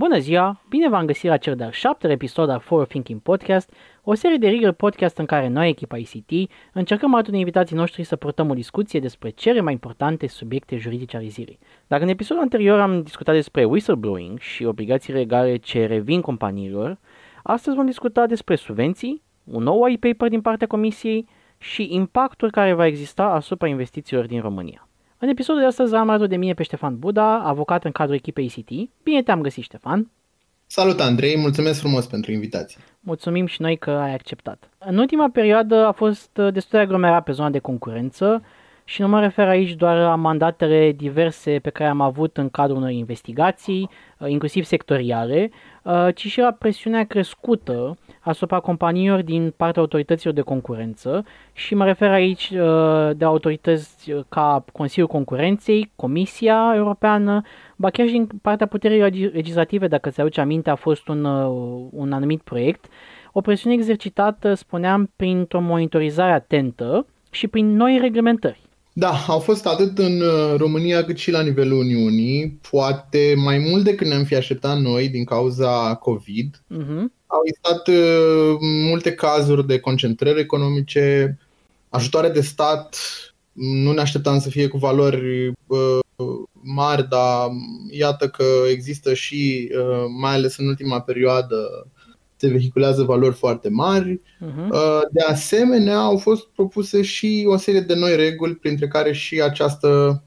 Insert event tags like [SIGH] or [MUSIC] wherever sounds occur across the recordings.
Bună ziua! Bine v-am găsit la cel de-al șaptele episod al Forward Thinking Podcast, o serie de rigor podcast în care noi, echipa ICT, încercăm alături de invitații noștri să purtăm o discuție despre cele mai importante subiecte juridice ale zilei. Dacă în episodul anterior am discutat despre whistleblowing și obligații legale ce revin companiilor, astăzi vom discuta despre subvenții, un nou white paper din partea Comisiei și impactul care va exista asupra investițiilor din România. În episodul de astăzi am alături de mine pe Ștefan Buda, avocat în cadrul echipei ICT. Bine te-am găsit, Ștefan! Salut, Andrei! Mulțumesc frumos pentru invitație! Mulțumim și noi că ai acceptat. În ultima perioadă a fost destul de aglomerat pe zona de concurență și nu mă refer aici doar la mandatele diverse pe care am avut în cadrul unor investigații, inclusiv sectoriale, ci și la presiunea crescută asupra companiilor din partea autorităților de concurență și mă refer aici uh, de autorități ca Consiliul Concurenței, Comisia Europeană, ba chiar și din partea puterii legislative, dacă se aduce aminte, a fost un, uh, un anumit proiect, o presiune exercitată, spuneam, printr-o monitorizare atentă și prin noi reglementări. Da, au fost atât în uh, România cât și la nivelul Uniunii, poate mai mult decât ne-am fi așteptat noi din cauza COVID. Uh-huh. Au existat uh, multe cazuri de concentrări economice, ajutoare de stat, nu ne așteptam să fie cu valori uh, mari, dar iată că există și, uh, mai ales în ultima perioadă, se vehiculează valori foarte mari. Uh-huh. De asemenea, au fost propuse și o serie de noi reguli, printre care și această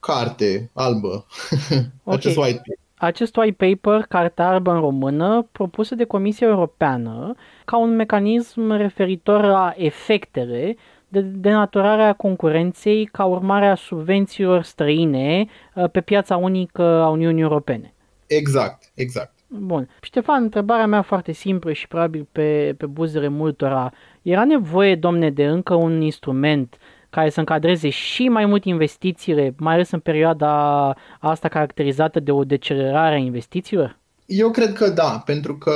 carte albă, [LAUGHS] okay. acest white paper. Acest white paper, Cartea Albă în Română, propusă de Comisia Europeană ca un mecanism referitor la efectele de denaturare a concurenței ca urmare a subvențiilor străine uh, pe piața unică a Uniunii Europene. Exact, exact. Bun. Ștefan, întrebarea mea foarte simplă și probabil pe, pe buzele multora. Era nevoie, domne, de încă un instrument care să încadreze și mai mult investițiile, mai ales în perioada asta caracterizată de o decelerare a investițiilor? Eu cred că da, pentru că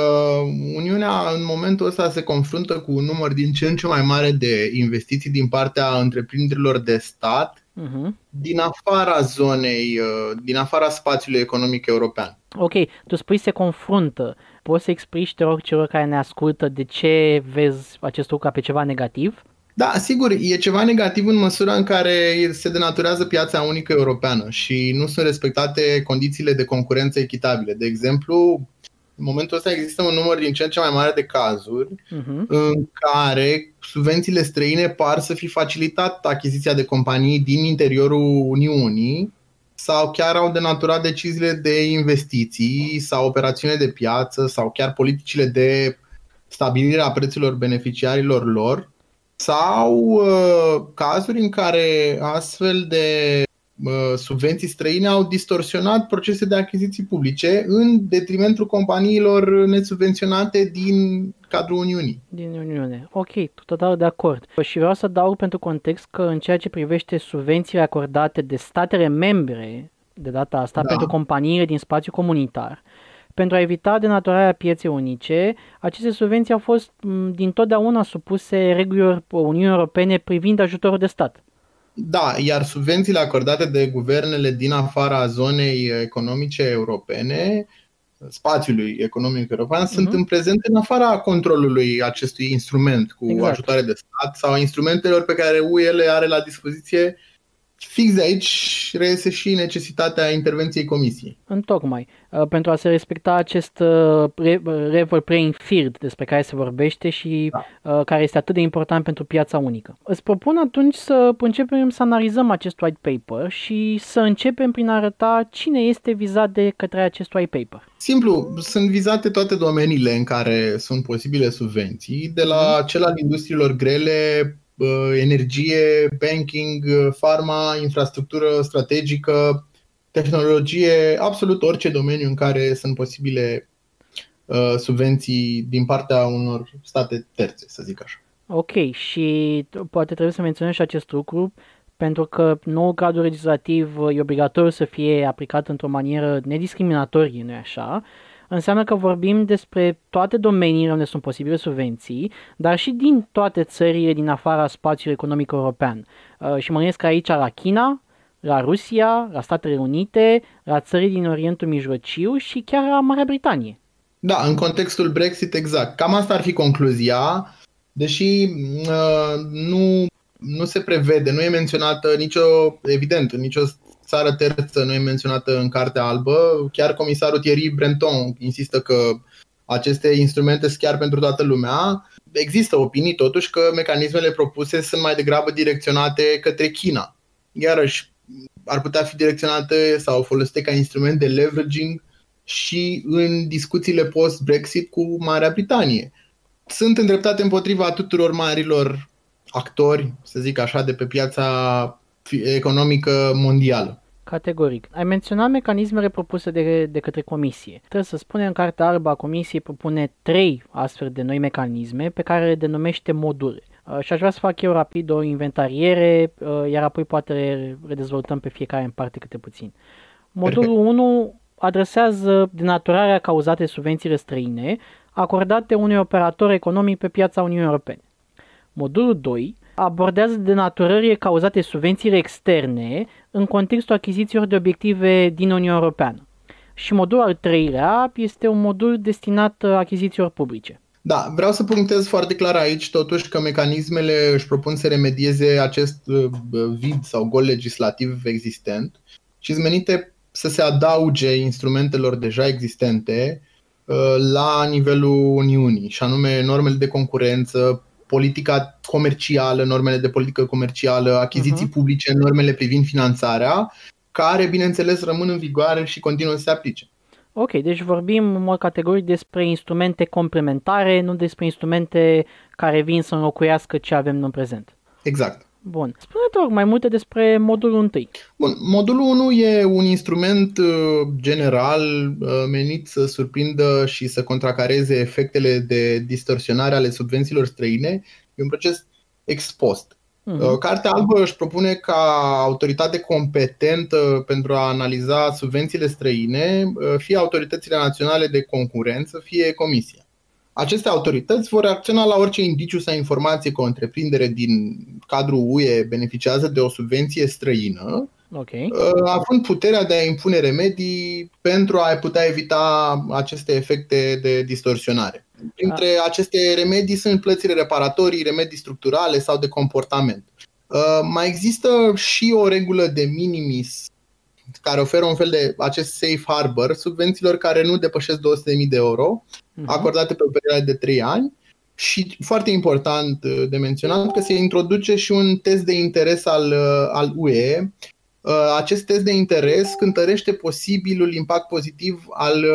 Uniunea în momentul ăsta se confruntă cu un număr din ce în ce mai mare de investiții din partea întreprinderilor de stat uh-huh. din afara zonei, uh, din afara spațiului economic european. Ok, tu spui se confruntă. Poți să explici, te rog, celor care ne ascultă de ce vezi acest lucru ca pe ceva negativ? Da, sigur, e ceva negativ în măsura în care se denaturează piața unică europeană și nu sunt respectate condițiile de concurență echitabile. De exemplu, în momentul ăsta există un număr din ce în ce mai mare de cazuri uh-huh. în care subvențiile străine par să fi facilitat achiziția de companii din interiorul Uniunii sau chiar au denaturat deciziile de investiții sau operațiune de piață sau chiar politicile de stabilire a prețurilor beneficiarilor lor sau uh, cazuri în care astfel de uh, subvenții străine au distorsionat procese de achiziții publice în detrimentul companiilor nesubvenționate din cadrul Uniunii. Din Uniune. Ok, total de acord. Și vreau să dau pentru context că în ceea ce privește subvențiile acordate de statele membre, de data asta, da. pentru companiile din spațiu comunitar, pentru a evita denaturarea pieței unice, aceste subvenții au fost din totdeauna supuse regulilor Uniunii Europene privind ajutorul de stat. Da, iar subvențiile acordate de guvernele din afara zonei economice europene, spațiului economic european, uh-huh. sunt mhm. în prezent în afara controlului acestui instrument cu exact. ajutoare de stat sau instrumentelor pe care UE le are la dispoziție fix de aici reiese și necesitatea intervenției comisiei. Întocmai. Uh, pentru a se respecta acest uh, level playing field despre care se vorbește și da. Uh, care este atât de important pentru piața unică. Îți propun atunci să începem să analizăm acest white paper și să începem prin a arăta cine este vizat de către acest white paper. Simplu, sunt vizate toate domeniile în care sunt posibile subvenții, de la mhm. cel al industriilor grele energie, banking, pharma, infrastructură strategică, tehnologie, absolut orice domeniu în care sunt posibile uh, subvenții din partea unor state terțe, să zic așa. Ok, și poate trebuie să menționăm și acest lucru, pentru că nou cadru legislativ e obligatoriu să fie aplicat într-o manieră nediscriminatorie, nu așa? Înseamnă că vorbim despre toate domeniile unde sunt posibile subvenții, dar și din toate țările din afara spațiului economic european. Uh, și mă gândesc aici la China, la Rusia, la Statele Unite, la țări din Orientul Mijlociu și chiar la Marea Britanie. Da, în contextul Brexit, exact. Cam asta ar fi concluzia, deși uh, nu, nu se prevede, nu e menționată nicio, evident, nicio țară terță nu e menționată în Cartea Albă. Chiar comisarul Thierry Brenton insistă că aceste instrumente sunt chiar pentru toată lumea. Există opinii totuși că mecanismele propuse sunt mai degrabă direcționate către China. Iarăși, ar putea fi direcționate sau folosite ca instrument de leveraging și în discuțiile post-Brexit cu Marea Britanie. Sunt îndreptate împotriva tuturor marilor actori, să zic așa, de pe piața economică mondială. Categoric. Ai menționat mecanismele propuse de, de către comisie. Trebuie să spunem în Cartea Albă a comisiei propune trei astfel de noi mecanisme pe care le denumește module. Uh, și aș vrea să fac eu rapid o inventariere, uh, iar apoi poate redezvoltăm pe fiecare în parte câte puțin. Modulul [LAUGHS] 1 adresează denaturarea cauzată de subvențiile străine acordate unui operator economic pe piața Uniunii Europene. Modulul 2 abordează denaturările cauzate de subvențiile externe în contextul achizițiilor de obiective din Uniunea Europeană. Și modulul al treilea este un modul destinat achizițiilor publice. Da, vreau să punctez foarte clar aici totuși că mecanismele își propun să remedieze acest uh, vid sau gol legislativ existent și menite să se adauge instrumentelor deja existente uh, la nivelul Uniunii, și anume normele de concurență, politica comercială, normele de politică comercială, achiziții uh-huh. publice, normele privind finanțarea, care, bineînțeles, rămân în vigoare și continuă să se aplice. Ok, deci vorbim în mod categoric despre instrumente complementare, nu despre instrumente care vin să înlocuiască ce avem în prezent. Exact. Bun. Spune-te rog mai multe despre modulul 1. Bun, modulul 1 e un instrument uh, general uh, menit să surprindă și să contracareze efectele de distorsionare ale subvențiilor străine. E un proces expost. Uh-huh. Cartea albă își propune ca autoritate competentă pentru a analiza subvențiile străine, fie autoritățile naționale de concurență, fie comisia. Aceste autorități vor acționa la orice indiciu sau informație că o întreprindere din cadrul UE beneficiază de o subvenție străină, okay. Uh, având puterea de a impune remedii pentru a putea evita aceste efecte de distorsionare. Printre ah. aceste remedii sunt plățile reparatorii, remedii structurale sau de comportament. Uh, mai există și o regulă de minimis care oferă un fel de acest safe harbor subvențiilor care nu depășesc 200.000 de euro, mhm. acordate pe o perioadă de 3 ani. Și foarte important uh, de menționat că se introduce și un test de interes al, uh, al UE. Uh, acest test de interes cântărește posibilul impact pozitiv al,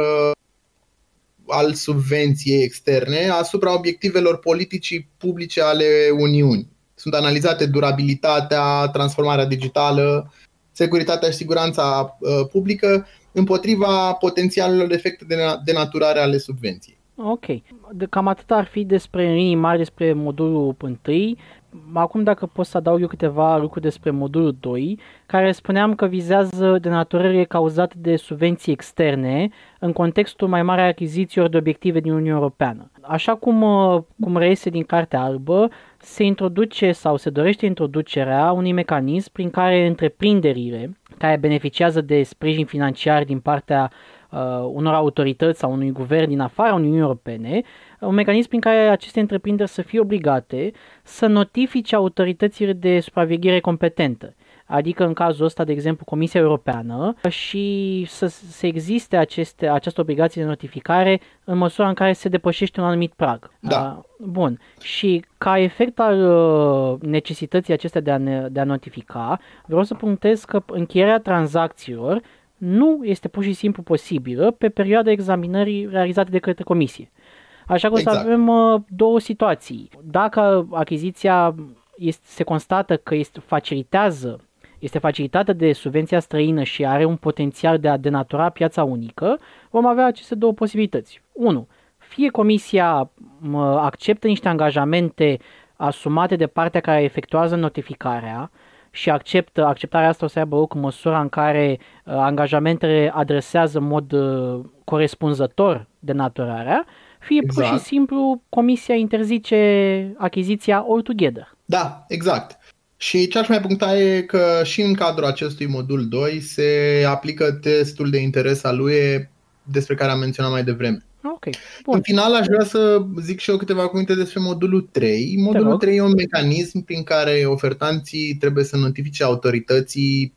al subvenției externe asupra obiectivelor politicii publice ale Uniunii. Sunt analizate durabilitatea, transformarea digitală, securitatea și siguranța uh, publică împotriva potențialelor efecte de denaturare ale subvenției. Ok. De cam atât ar fi despre în linii mari despre modulul 1. Acum dacă pot să adaug eu câteva lucruri despre modulul 2, care spuneam că vizează denaturările cauzate de subvenții externe în contextul mai mare a achizițiilor de obiective din Uniunea Europeană. Așa cum, uh, cum reiese din Cartea Albă, se introduce sau se dorește introducerea unui mecanism prin care întreprinderile care beneficiază de sprijin financiar din partea uh, unor autorități sau unui guvern din afara Uniunii Europene, un mecanism prin care aceste întreprinderi să fie obligate să notifice autoritățile de supraveghere competentă adică în cazul ăsta, de exemplu, Comisia Europeană și să, să existe aceste, această obligație de notificare în măsura în care se depășește un anumit prag. Da. Bun. Și ca efect al uh, necesității acestea de a, ne, de a notifica, vreau să punctez că încheierea tranzacțiilor nu este pur și simplu posibilă pe perioada examinării realizate de către comisie. Așa că exact. o să exact. avem uh, două situații. Dacă achiziția este, se constată că este, facilitează este facilitată de subvenția străină și are un potențial de a denatura piața unică, vom avea aceste două posibilități. 1. Fie comisia acceptă niște angajamente asumate de partea care efectuează notificarea și acceptă, acceptarea asta o să aibă loc în măsura în care uh, angajamentele adresează în mod uh, corespunzător denaturarea, fie exact. pur și simplu comisia interzice achiziția altogether. Da, exact. Și ce aș mai puncta e că și în cadrul acestui modul 2 se aplică testul de interes al lui despre care am menționat mai devreme. Ok. Bun. În final aș vrea să zic și eu câteva cuvinte despre modulul 3. Modulul 3 e un mecanism prin care ofertanții trebuie să notifice autorității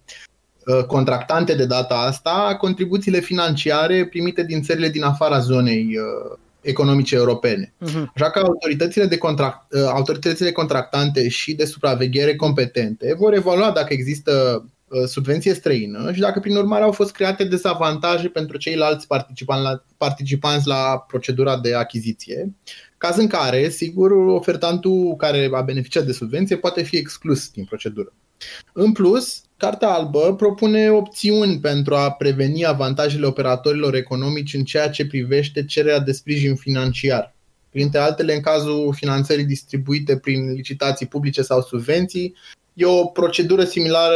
uh, contractante de data asta contribuțiile financiare primite din țările din afara zonei uh, economice europene. Uh-huh. Așa că autoritățile, de contract, uh, autoritățile contractante și de supraveghere competente vor evalua dacă există uh, subvenție străină și dacă prin urmare au fost create dezavantaje pentru ceilalți participanți la, participanți la procedura de achiziție, caz în care, sigur, ofertantul care a beneficiat de subvenție poate fi exclus din procedură. În plus, Cartea albă propune opțiuni pentru a preveni avantajele operatorilor economici în ceea ce privește cererea de sprijin financiar. Printre altele, în cazul finanțării distribuite prin licitații publice sau subvenții, e o procedură similară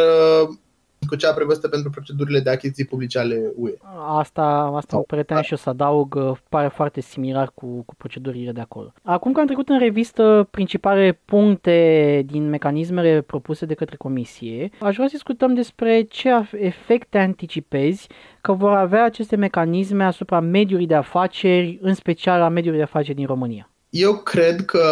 cu cea prevăzută pentru procedurile de achiziții publice ale UE. Asta, asta oh, preteam da. și o să adaug, uh, pare foarte similar cu, cu procedurile de acolo. Acum că am trecut în revistă principale puncte din mecanismele propuse de către Comisie, aș vrea să discutăm despre ce efecte anticipezi că vor avea aceste mecanisme asupra mediului de afaceri, în special a mediului de afaceri din România. Eu cred că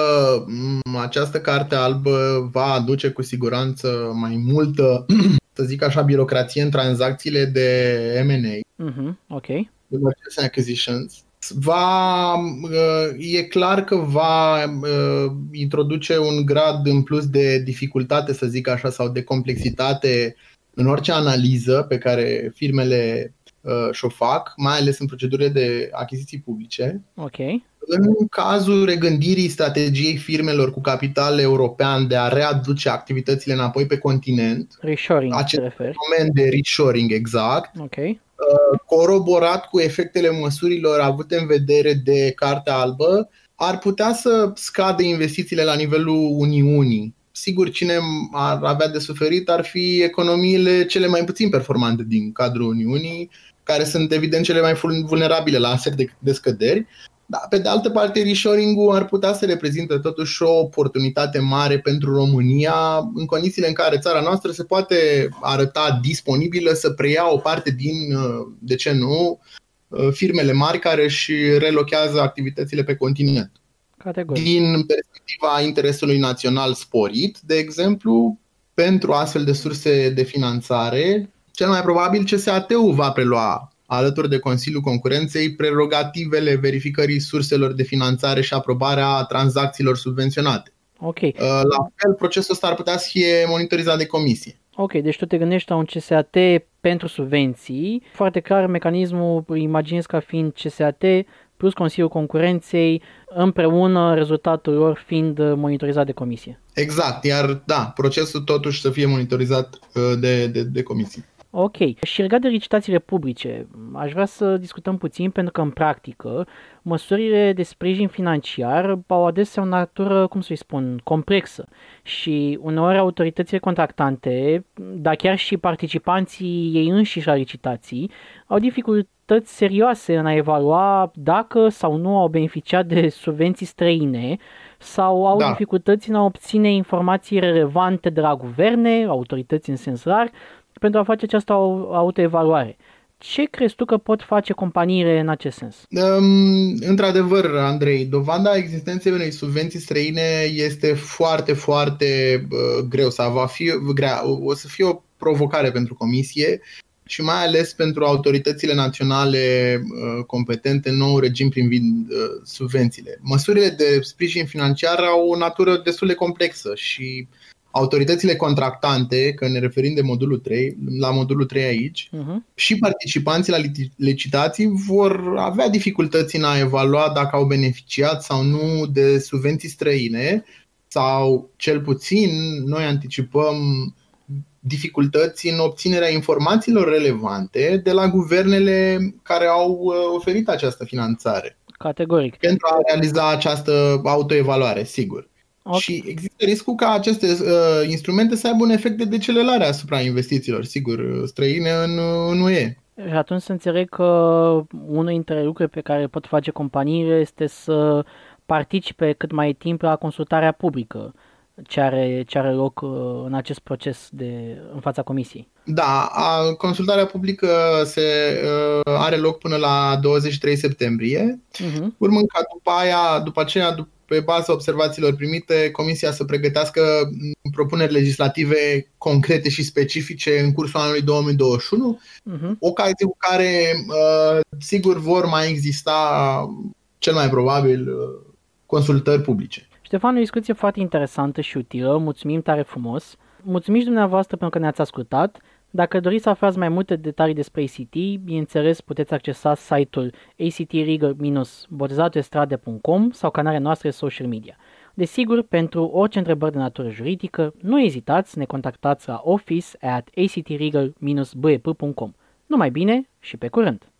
această carte albă va aduce cu siguranță mai multă să zic așa, birocrație în tranzacțiile de M&A. Mm-hmm, ok. De mergers and acquisitions. Va, uh, e clar că va uh, introduce un grad în plus de dificultate, să zic așa, sau de complexitate în orice analiză pe care firmele uh, și-o fac, mai ales în procedurile de achiziții publice. Ok. În cazul regândirii strategiei firmelor cu capital european de a readuce activitățile înapoi pe continent, reshoring, acest fenomen de reshoring exact, okay. Uh, coroborat cu efectele măsurilor avute în vedere de Cartea Albă, ar putea să scadă investițiile la nivelul Uniunii. Sigur, cine ar avea de suferit ar fi economiile cele mai puțin performante din cadrul Uniunii, care sunt evident cele mai vulnerabile la astfel de scăderi, da, pe de altă parte, reshoring-ul ar putea să reprezinte totuși o oportunitate mare pentru România în condițiile în care țara noastră se poate arăta disponibilă să preia o parte din, uh, de ce nu, uh, firmele mari care își relochează activitățile pe continent. Categoric. Din perspectiva interesului național sporit, de exemplu, pentru astfel de surse de finanțare, cel mai probabil CSAT-ul va prelua alături de Consiliul Concurenței, prerogativele verificării surselor de finanțare și aprobarea tranzacțiilor subvenționate. Ok. Uh, la fel, procesul ăsta ar putea să fie monitorizat de comisie. Ok, deci tu te gândești la un CSAT pentru subvenții. Foarte clar, mecanismul imaginez ca fiind CSAT plus Consiliul Concurenței, împreună rezultatul lor fiind monitorizat de comisie. Exact, iar da, procesul totuși să fie monitorizat uh, de, de, de comisie. Ok. Și legat de licitațiile publice, aș vrea să discutăm puțin pentru că în practică măsurile de sprijin financiar au adesea o natură, cum să-i spun, complexă și uneori autoritățile contractante, dar chiar și participanții ei înșiși la licitații, au dificultăți serioase în a evalua dacă sau nu au beneficiat de subvenții străine sau au da. dificultăți în a obține informații relevante de la guverne, autorități în sens rar, pentru a face această autoevaluare. Ce crezi tu că pot face companiile în acest sens? Um, într-adevăr, Andrei, dovada existenței unei subvenții străine este foarte, foarte uh, greu sau va fi grea. O să fie o provocare pentru comisie și mai ales pentru autoritățile naționale uh, competente în nou regim privind uh, subvențiile. Măsurile de sprijin financiar au o natură destul de complexă și autoritățile contractante, că ne referim de modulul 3, la modulul 3 aici, uh-huh. și participanții la licitații vor avea dificultăți în a evalua dacă au beneficiat sau nu de subvenții străine sau cel puțin noi anticipăm dificultăți în obținerea informațiilor relevante de la guvernele care au uh, oferit această finanțare. Categoric. Pentru a realiza această autoevaluare, sigur. Okay. Și există riscul ca aceste uh, instrumente să aibă un efect de decelelare asupra investițiilor, sigur, străine în, în UE. Și atunci să înțeleg că unul dintre lucruri pe care pot face companiile este să participe cât mai timp la consultarea publică. ce are, ce are loc uh, în acest proces de, în fața comisiei. Da, a, consultarea publică se uh, are loc până la 23 septembrie, uh-huh. urmând ca după aia, după aceea, pe baza observațiilor primite, Comisia să pregătească propuneri legislative concrete și specifice în cursul anului 2021, uh-huh. ocazie cu care, uh, sigur, vor mai exista, cel mai probabil, uh, consultări publice. Ștefan, o discuție foarte interesantă și utilă, mulțumim tare frumos. Mulțumim și dumneavoastră pentru că ne-ați ascultat. Dacă doriți să aflați mai multe detalii despre ACT, bineînțeles puteți accesa site-ul actregal-botezatoestrade.com sau canalele noastre social media. Desigur, pentru orice întrebări de natură juridică, nu ezitați să ne contactați la office at actregal-bep.com. Numai bine și pe curând!